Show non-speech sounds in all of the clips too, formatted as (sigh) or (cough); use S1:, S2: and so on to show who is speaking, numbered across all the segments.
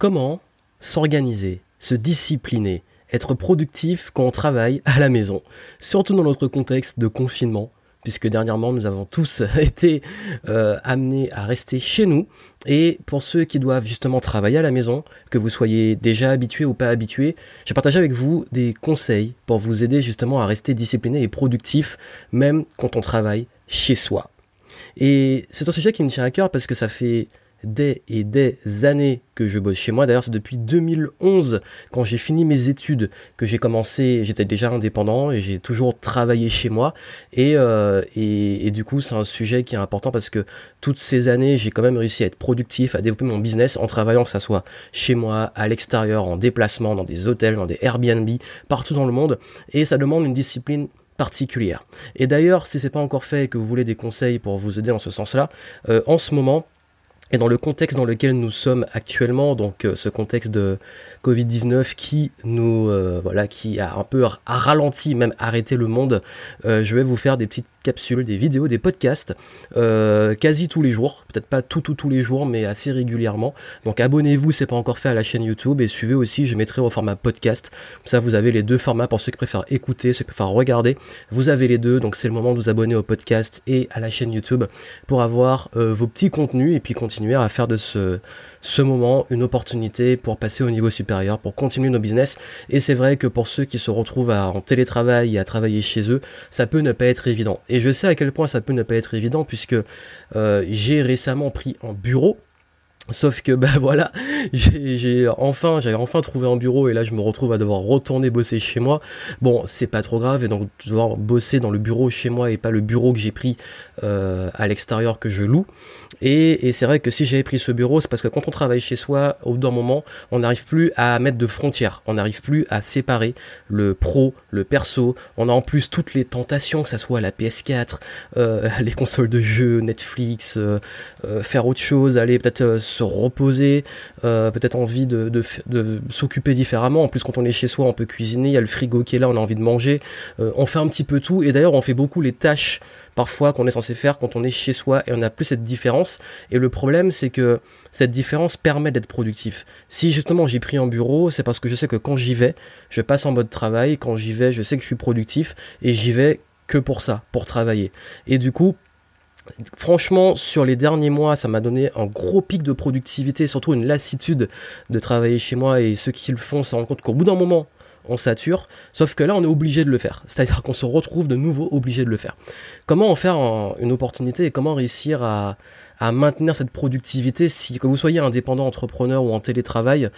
S1: Comment s'organiser, se discipliner, être productif quand on travaille à la maison, surtout dans notre contexte de confinement puisque dernièrement nous avons tous (laughs) été euh, amenés à rester chez nous. Et pour ceux qui doivent justement travailler à la maison, que vous soyez déjà habitué ou pas habitué, j'ai partagé avec vous des conseils pour vous aider justement à rester discipliné et productif, même quand on travaille chez soi. Et c'est un sujet qui me tient à cœur parce que ça fait des et des années que je bosse chez moi. D'ailleurs, c'est depuis 2011, quand j'ai fini mes études, que j'ai commencé, j'étais déjà indépendant et j'ai toujours travaillé chez moi. Et, euh, et, et, du coup, c'est un sujet qui est important parce que toutes ces années, j'ai quand même réussi à être productif, à développer mon business en travaillant, que ça soit chez moi, à l'extérieur, en déplacement, dans des hôtels, dans des Airbnb, partout dans le monde. Et ça demande une discipline particulière. Et d'ailleurs, si c'est pas encore fait et que vous voulez des conseils pour vous aider en ce sens-là, euh, en ce moment, et dans le contexte dans lequel nous sommes actuellement, donc euh, ce contexte de Covid-19 qui nous euh, voilà qui a un peu ralenti, même arrêté le monde, euh, je vais vous faire des petites capsules, des vidéos, des podcasts quasi tous les jours, peut-être pas tout tout tous les jours, mais assez régulièrement. Donc abonnez-vous, c'est pas encore fait à la chaîne YouTube et suivez aussi, je mettrai au format podcast. ça vous avez les deux formats pour ceux qui préfèrent écouter, ceux qui préfèrent regarder. Vous avez les deux, donc c'est le moment de vous abonner au podcast et à la chaîne YouTube pour avoir vos petits contenus et puis continuer à faire de ce, ce moment une opportunité pour passer au niveau supérieur, pour continuer nos business. Et c'est vrai que pour ceux qui se retrouvent en télétravail et à travailler chez eux, ça peut ne pas être évident. Et je sais à quel point ça peut ne pas être évident puisque euh, j'ai récemment pris un bureau Sauf que (laughs) ben voilà, j'ai enfin, j'avais enfin trouvé un bureau et là je me retrouve à devoir retourner bosser chez moi. Bon, c'est pas trop grave et donc devoir bosser dans le bureau chez moi et pas le bureau que j'ai pris euh, à l'extérieur que je loue. Et, et c'est vrai que si j'avais pris ce bureau, c'est parce que quand on travaille chez soi, au bout d'un moment, on n'arrive plus à mettre de frontières, on n'arrive plus à séparer le pro, le perso. On a en plus toutes les tentations, que ça soit la PS4, euh, (laughs) les consoles de jeux, Netflix, euh, euh, faire autre chose, aller peut-être se reposer, peut-être envie de, de, de s'occuper différemment. En plus, quand on est chez soi, on peut cuisiner, il y a le frigo qui est là, on a envie de manger. on fait un petit peu tout et d'ailleurs, on fait beaucoup les tâches parfois qu'on est censé faire quand on est chez soi et on n'a plus cette différence. Et le problème, c'est que cette différence permet d'être productif. Si justement j'ai pris un bureau, c'est parce que je sais que quand j'y vais, je passe en mode travail. Quand j'y vais, je sais que je suis productif et j'y vais que pour ça, pour travailler. Et du coup, Franchement, sur les derniers mois, ça m'a donné un gros pic de productivité, surtout une lassitude de travailler chez moi. Et ceux qui le font se rendent compte qu'au bout d'un moment, on sature, sauf que là on est obligé de le faire, c'est-à-dire qu'on se retrouve de nouveau obligé de le faire. Comment en faire une opportunité et comment réussir à, maintenir cette productivité si que vous soyez indépendant entrepreneur ou en télétravail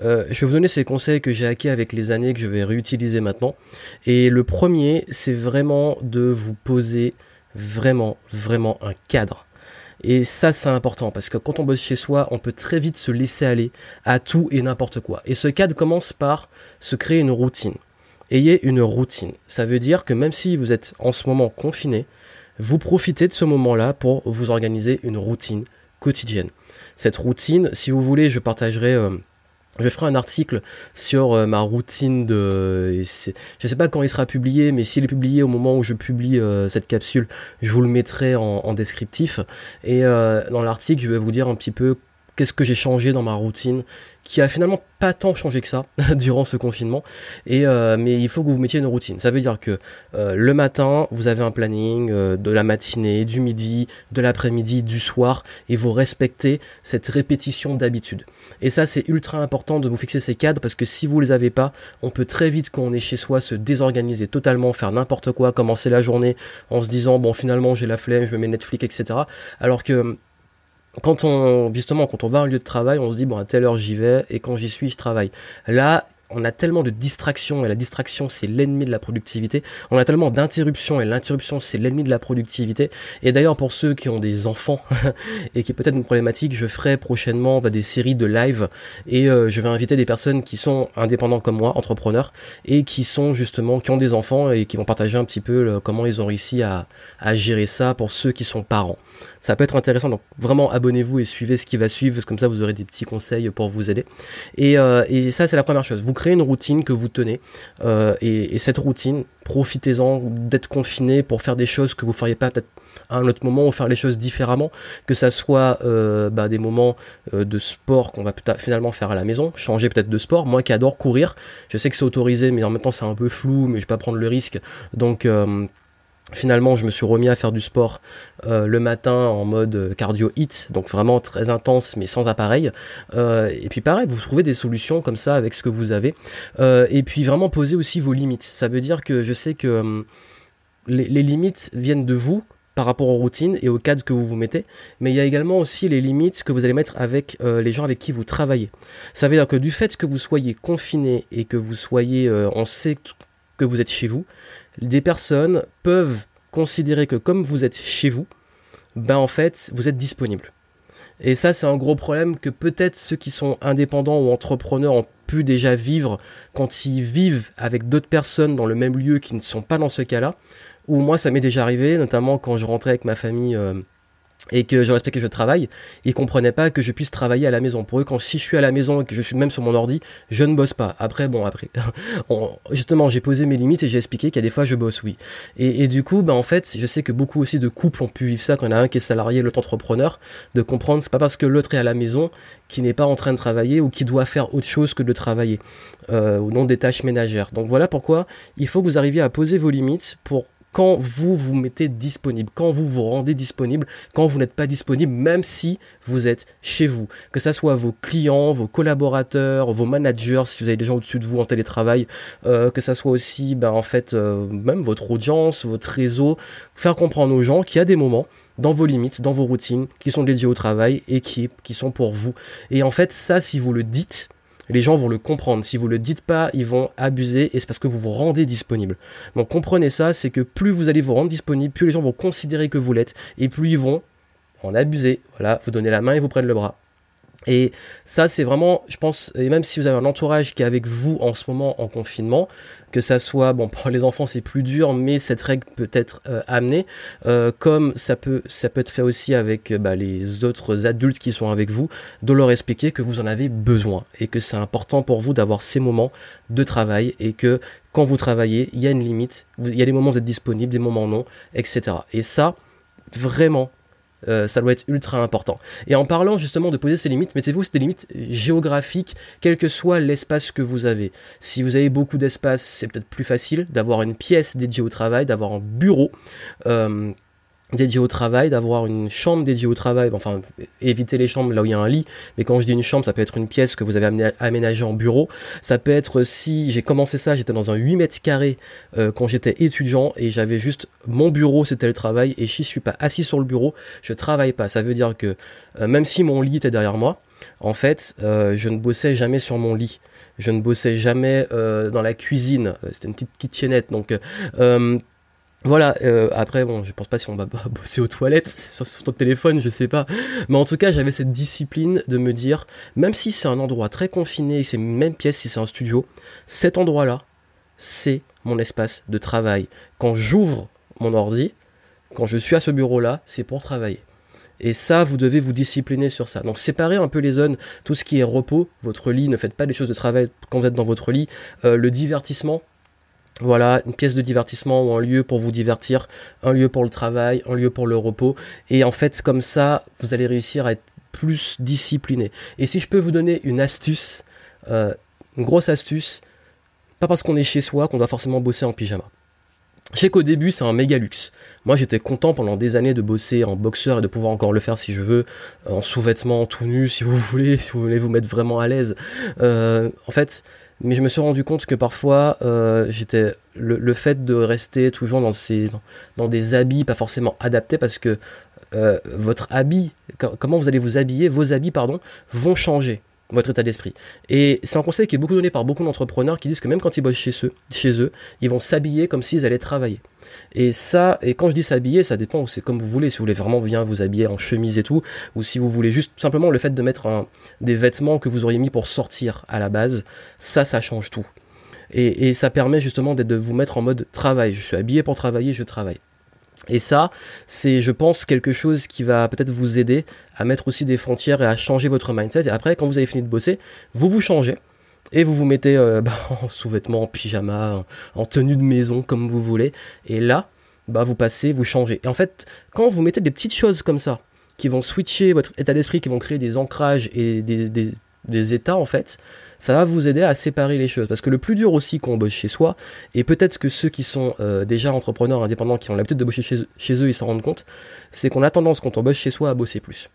S1: euh, Je vais vous donner ces conseils que j'ai acquis avec les années que je vais réutiliser maintenant. Et le premier, c'est vraiment de vous poser vraiment, vraiment un cadre. Et ça, c'est important parce que quand on bosse chez soi, on peut très vite se laisser aller à tout et n'importe quoi. Et ce cadre commence par se créer une routine. Ayez une routine. Ça veut dire que même si vous êtes en ce moment confiné, vous profitez de ce moment-là pour vous organiser une routine quotidienne. Cette routine, si vous voulez, je partagerai euh, je ferai un article sur euh, ma routine de. Je sais pas quand il sera publié, mais s'il est publié au moment où je publie euh, cette capsule, je vous le mettrai en, descriptif. Et euh, dans l'article, je vais vous dire un petit peu qu'est-ce que j'ai changé dans ma routine, qui a finalement pas tant changé que ça (laughs) durant ce confinement. Et euh, mais il faut que vous mettiez une routine. Ça veut dire que euh, le matin, vous avez un planning euh, de la matinée, du midi, de l'après-midi, du soir, et vous respectez cette répétition d'habitude. Et ça, c'est ultra important de vous fixer ces cadres parce que si vous les avez pas, on peut très vite quand on est chez soi se désorganiser totalement, faire n'importe quoi, commencer la journée en se disant bon finalement j'ai la flemme, je me mets Netflix, etc. Alors que quand on justement quand on va à un lieu de travail, on se dit bon à telle heure j'y vais et quand j'y suis je travaille. Là, on a tellement de distractions et la distraction c'est l'ennemi de la productivité. On a tellement d'interruptions et l'interruption c'est l'ennemi de la productivité. Et d'ailleurs pour ceux qui ont des enfants (laughs) et qui est peut-être une problématique, je ferai prochainement bah, des séries de live et euh, je vais inviter des personnes qui sont indépendants comme moi, entrepreneurs et qui sont justement qui ont des enfants et qui vont partager un petit peu comment ils ont réussi à, gérer ça pour ceux qui sont parents. Ça peut être intéressant donc vraiment abonnez-vous et suivez ce qui va suivre comme ça vous aurez des petits conseils pour vous aider. Et, euh, ça c'est la première chose. Créez une routine que vous tenez. Euh, et, cette routine, profitez-en d'être confiné pour faire des choses que vous feriez pas peut-être à un autre moment ou faire les choses différemment, que ça soit euh, bah, des moments euh, de sport qu'on va finalement faire à la maison, changer peut-être de sport. Moi qui adore courir, je sais que c'est autorisé, mais en même temps c'est un peu flou, mais je vais pas prendre le risque. Donc Finalement, je me suis remis à faire du sport euh, le matin en mode cardio hit, donc vraiment très intense mais sans appareil. Euh, et puis pareil, vous trouvez des solutions comme ça avec ce que vous avez. Euh, et puis vraiment poser aussi vos limites. Ça veut dire que je sais que les, limites viennent de vous par rapport aux routines et au cadre que vous vous mettez, mais il y a également aussi les limites que vous allez mettre avec les gens avec qui vous travaillez. Ça veut dire que du fait que vous soyez confiné et que vous soyez, on sait que vous êtes chez vous, des personnes peuvent considérer que comme vous êtes chez vous, ben en fait, vous êtes disponible. Et ça, c'est un gros problème que peut-être ceux qui sont indépendants ou entrepreneurs ont pu déjà vivre quand ils vivent avec d'autres personnes dans le même lieu qui ne sont pas dans ce cas-là. Ou moi, ça m'est déjà arrivé, notamment quand je rentrais avec ma famille euh, et que je respecte que je travaille, ils comprenaient pas que je puisse travailler à la maison. Pour eux, quand si je suis à la maison et que je suis même sur mon ordi, je ne bosse pas. Après, bon, après, (laughs) justement, j'ai posé mes limites et j'ai expliqué qu'il y a des fois je bosse, oui. Et, du coup, ben en fait, je sais que beaucoup aussi de couples ont pu vivre ça quand il a un qui est salarié, l'autre entrepreneur, de comprendre c'est pas parce que l'autre est à la maison qui n'est pas en train de travailler ou qui doit faire autre chose que de travailler euh, ou non des tâches ménagères. Donc voilà pourquoi il faut que vous arriviez à poser vos limites pour quand vous vous mettez disponible, quand vous vous rendez disponible, quand vous n'êtes pas disponible, même si vous êtes chez vous. Que ce soit vos clients, vos collaborateurs, vos managers, si vous avez des gens au-dessus de vous en télétravail, euh, que ça soit aussi, ben, en fait, euh, même votre audience, votre réseau, faire comprendre aux gens qu'il y a des moments dans vos limites, dans vos routines, qui sont dédiés au travail et qui, qui sont pour vous. Et en fait, ça, si vous le dites, les gens vont le comprendre. Si vous le dites pas, ils vont abuser et c'est parce que vous vous rendez disponible. Donc comprenez ça, c'est que plus vous allez vous rendre disponible, plus les gens vont considérer que vous l'êtes et plus ils vont en abuser. Voilà, vous donnez la main et vous prennent le bras. Et ça, c'est vraiment, je pense, et même si vous avez un entourage qui est avec vous en ce moment en confinement, que ça soit, bon, (laughs) pour les enfants c'est plus dur, mais cette règle peut être euh, amenée, euh, comme ça peut, ça peut être fait aussi avec euh, bah, les autres adultes qui sont avec vous, de leur expliquer que vous en avez besoin et que c'est important pour vous d'avoir ces moments de travail et que quand vous travaillez, il y a une limite, il y a des moments où vous êtes disponible, des moments non, etc. Et ça, vraiment, euh, ça doit être ultra important. Et en parlant justement de poser ces limites, mettez-vous des limites géographiques, quel que soit l'espace que vous avez. Si vous avez beaucoup d'espace, c'est peut-être plus facile d'avoir une pièce dédiée au travail, d'avoir un bureau. Euh, dédié au travail, d'avoir une chambre dédiée au travail, enfin éviter les chambres là où il y a un lit, mais quand je dis une chambre, ça peut être une pièce que vous avez aménagée en bureau, ça peut être si j'ai commencé ça, j'étais dans un 8 mètres carrés euh, quand j'étais étudiant et j'avais juste mon bureau, c'était le travail, et je suis pas assis sur le bureau, je travaille pas. Ça veut dire que euh, même si mon lit était derrière moi, en fait, euh, je ne bossais jamais sur mon lit je ne bossais jamais dans la cuisine. C'était une petite kitchenette. Donc, voilà, euh, après, bon, je pense pas si on va (laughs) bosser aux toilettes, (laughs) sur, ton téléphone, je sais pas. Mais en tout cas, j'avais cette discipline de me dire, même si c'est un endroit très confiné, c'est une même pièce, si c'est un studio, cet endroit-là, c'est mon espace de travail. Quand j'ouvre mon ordi, quand je suis à ce bureau-là, c'est pour travailler. Et ça, vous devez vous discipliner sur ça. Donc séparez un peu les zones, tout ce qui est repos, votre lit, ne faites pas des choses de travail quand vous êtes dans votre lit. Euh, le divertissement, voilà, une pièce de divertissement ou un lieu pour vous divertir, un lieu pour le travail, un lieu pour le repos. Et en fait, comme ça, vous allez réussir à être plus discipliné. Et si je peux vous donner une astuce, euh, une grosse astuce, pas parce qu'on est chez soi qu'on doit forcément bosser en pyjama. Je sais qu'au début, c'est un méga luxe. Moi, j'étais content pendant des années de bosser en boxeur et de pouvoir encore le faire si je veux, en sous-vêtements, tout nu, si vous (laughs) voulez, si vous voulez vous mettre vraiment à l'aise. Euh, en fait, mais je me suis rendu compte que parfois euh, j'étais le, fait de rester toujours dans ces dans, des habits pas forcément adaptés parce que euh, votre habit comment vous allez vous habiller vos habits pardon vont changer votre état d'esprit. Et c'est un conseil qui est beaucoup donné par beaucoup d'entrepreneurs qui disent que même quand ils bossent chez eux, chez eux ils vont s'habiller comme s'ils allaient travailler. Et ça, et quand je dis s'habiller, ça dépend, c'est comme vous voulez, si vous voulez vraiment bien vous habiller en chemise et tout, ou si vous voulez juste simplement le fait de mettre des vêtements que vous auriez mis pour sortir à la base, ça, ça change tout. Et, et ça permet justement de vous mettre en mode travail. Je suis habillé pour travailler, je travaille. Et ça, c'est, je pense, quelque chose qui va peut-être vous aider à mettre aussi des frontières et à changer votre mindset. Et après, quand vous avez fini de bosser, vous vous changez, et vous vous mettez (laughs) bah, en sous-vêtements, en pyjama, en, tenue de maison, comme vous voulez. Et là, bah, vous passez, vous changez. Et en fait, quand vous mettez des petites choses comme ça, qui vont switcher votre état d'esprit, qui vont créer des ancrages et des, états, en fait, ça va vous aider à séparer les choses. Parce que le plus dur aussi qu'on bosse chez soi, et peut-être que ceux qui sont euh, déjà entrepreneurs indépendants, qui ont l'habitude de bosser chez, chez eux, ils s'en rendent compte, c'est qu'on a tendance, quand on bosse chez soi, à bosser plus.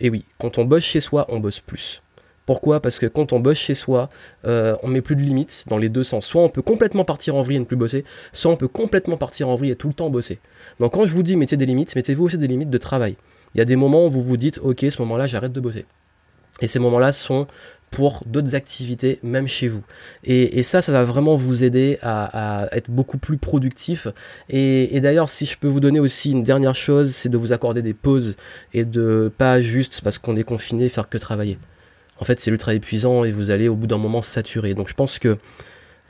S1: Et oui, quand on bosse chez soi, on bosse plus. Pourquoi? Parce que quand on bosse chez soi, euh, on met plus de limites dans les deux sens. Soit on peut complètement partir en vrille et ne plus bosser, soit on peut complètement partir en vrille et tout le temps bosser. Donc quand je vous dis mettez des limites, mettez-vous aussi des limites de travail. Il y a des moments où vous vous dites ok, ce moment-là j'arrête de bosser. Et ces moments-là sont pour d'autres activités, même chez vous. Et, ça, ça va vraiment vous aider à, être beaucoup plus productif. Et, d'ailleurs, si je peux vous donner aussi une dernière chose, c'est de vous accorder des pauses et de pas juste parce qu'on est confiné faire que travailler en fait c'est ultra épuisant et vous allez au bout d'un moment saturer. Donc je pense que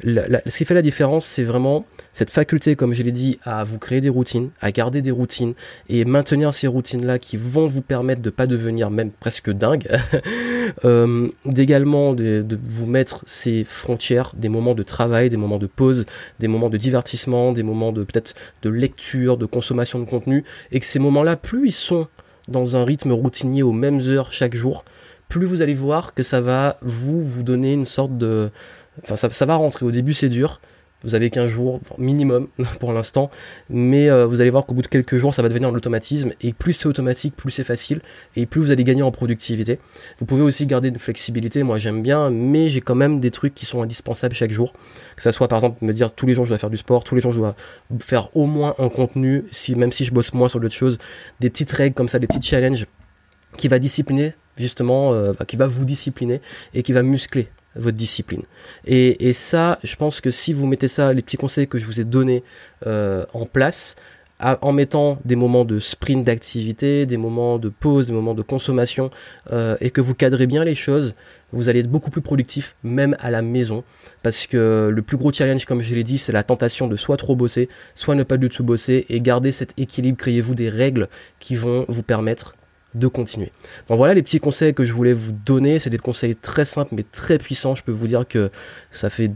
S1: ce qui fait la différence, c'est vraiment cette faculté, comme je l'ai dit, à vous créer des routines, à garder des routines et maintenir ces routines-là qui vont vous permettre de ne pas devenir même presque dingue, (laughs) euh, d'également de, de, vous mettre ces frontières, des moments de travail, des moments de pause, des moments de divertissement, des moments de peut-être de lecture, de consommation de contenu, et que ces moments-là, plus ils sont dans un rythme routinier aux mêmes heures chaque jour, plus vous allez voir que ça va vous vous donner une sorte de enfin ça, va rentrer. Au début c'est dur. Vous avez qu'un jour minimum (laughs) pour l'instant. Mais euh, vous allez voir qu'au bout de quelques jours ça va devenir un automatisme et plus c'est automatique plus c'est facile. Et plus vous allez gagner en productivité. Vous pouvez aussi garder une flexibilité. Moi j'aime bien. Mais j'ai quand même des trucs qui sont indispensables chaque jour. Que ça soit par exemple me dire tous les jours je dois faire du sport. Tous les jours je dois faire au moins un contenu. Si même si je bosse moins sur d'autres choses. Des petites règles comme ça des petits challenges qui va discipliner justement, euh, qui va vous discipliner et qui va muscler votre discipline. Et, ça, je pense que si vous mettez ça, les petits conseils que je vous ai donnés euh, en place, en mettant des moments de sprint d'activité, des moments de pause, des moments de consommation, euh, et que vous cadrez bien les choses, vous allez être beaucoup plus productif, même à la maison, parce que le plus gros challenge, comme je l'ai dit, c'est la tentation de soit trop bosser, soit ne pas du tout bosser, et garder cet équilibre, créez-vous des règles qui vont vous permettre de continuer. Donc voilà les petits conseils que je voulais vous donner. C'est des conseils très simples mais très puissants. Je peux vous dire que ça fait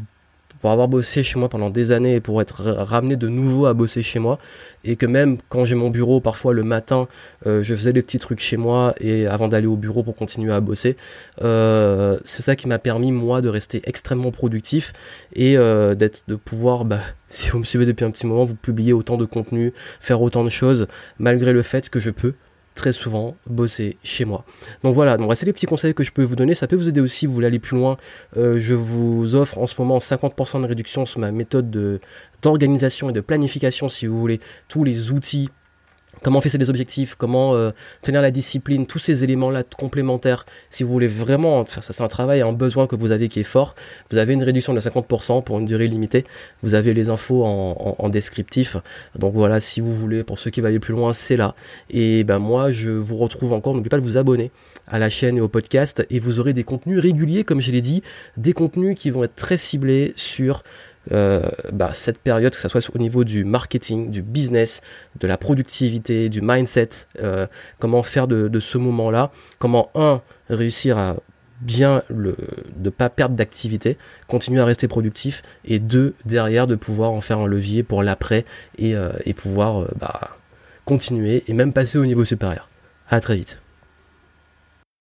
S1: pour avoir bossé chez moi pendant des années et pour être ramené de nouveau à bosser chez moi et que même quand j'ai mon bureau parfois le matin euh, je faisais des petits trucs chez moi et avant d'aller au bureau pour continuer à bosser euh, c'est ça qui m'a permis moi de rester extrêmement productif et euh, de pouvoir bah, (laughs) si vous me suivez depuis un petit moment vous publiez autant de contenu faire autant de choses malgré le fait que je peux très souvent bosser chez moi. Donc voilà, donc c'est les petits conseils que je peux vous donner. Ça peut vous aider aussi, vous voulez aller plus loin. Euh, je vous offre en ce moment 50% de réduction sur ma méthode d'organisation et de planification si vous voulez tous les outils comment fixer des objectifs, comment euh, tenir la discipline, tous ces éléments-là complémentaires. Si vous voulez vraiment faire ça, c'est un travail, un besoin que vous avez qui est fort. Vous avez une réduction de 50% pour une durée limitée. Vous avez les infos en, descriptif. Donc voilà, si vous voulez, pour ceux qui veulent aller plus loin, c'est là. Et ben moi, je vous retrouve encore. N'oubliez pas de vous abonner à la chaîne et au podcast et vous aurez des contenus réguliers, comme je l'ai dit, des contenus qui vont être très ciblés sur euh, bah, cette période, que ce soit au niveau du marketing, du business, de la productivité, du mindset, euh, comment faire de, ce moment-là, comment un réussir à bien le de pas perdre d'activité, continuer à rester productif et deux derrière de pouvoir en faire un levier pour l'après et, euh, et pouvoir bah, continuer et même passer au niveau supérieur. À très vite.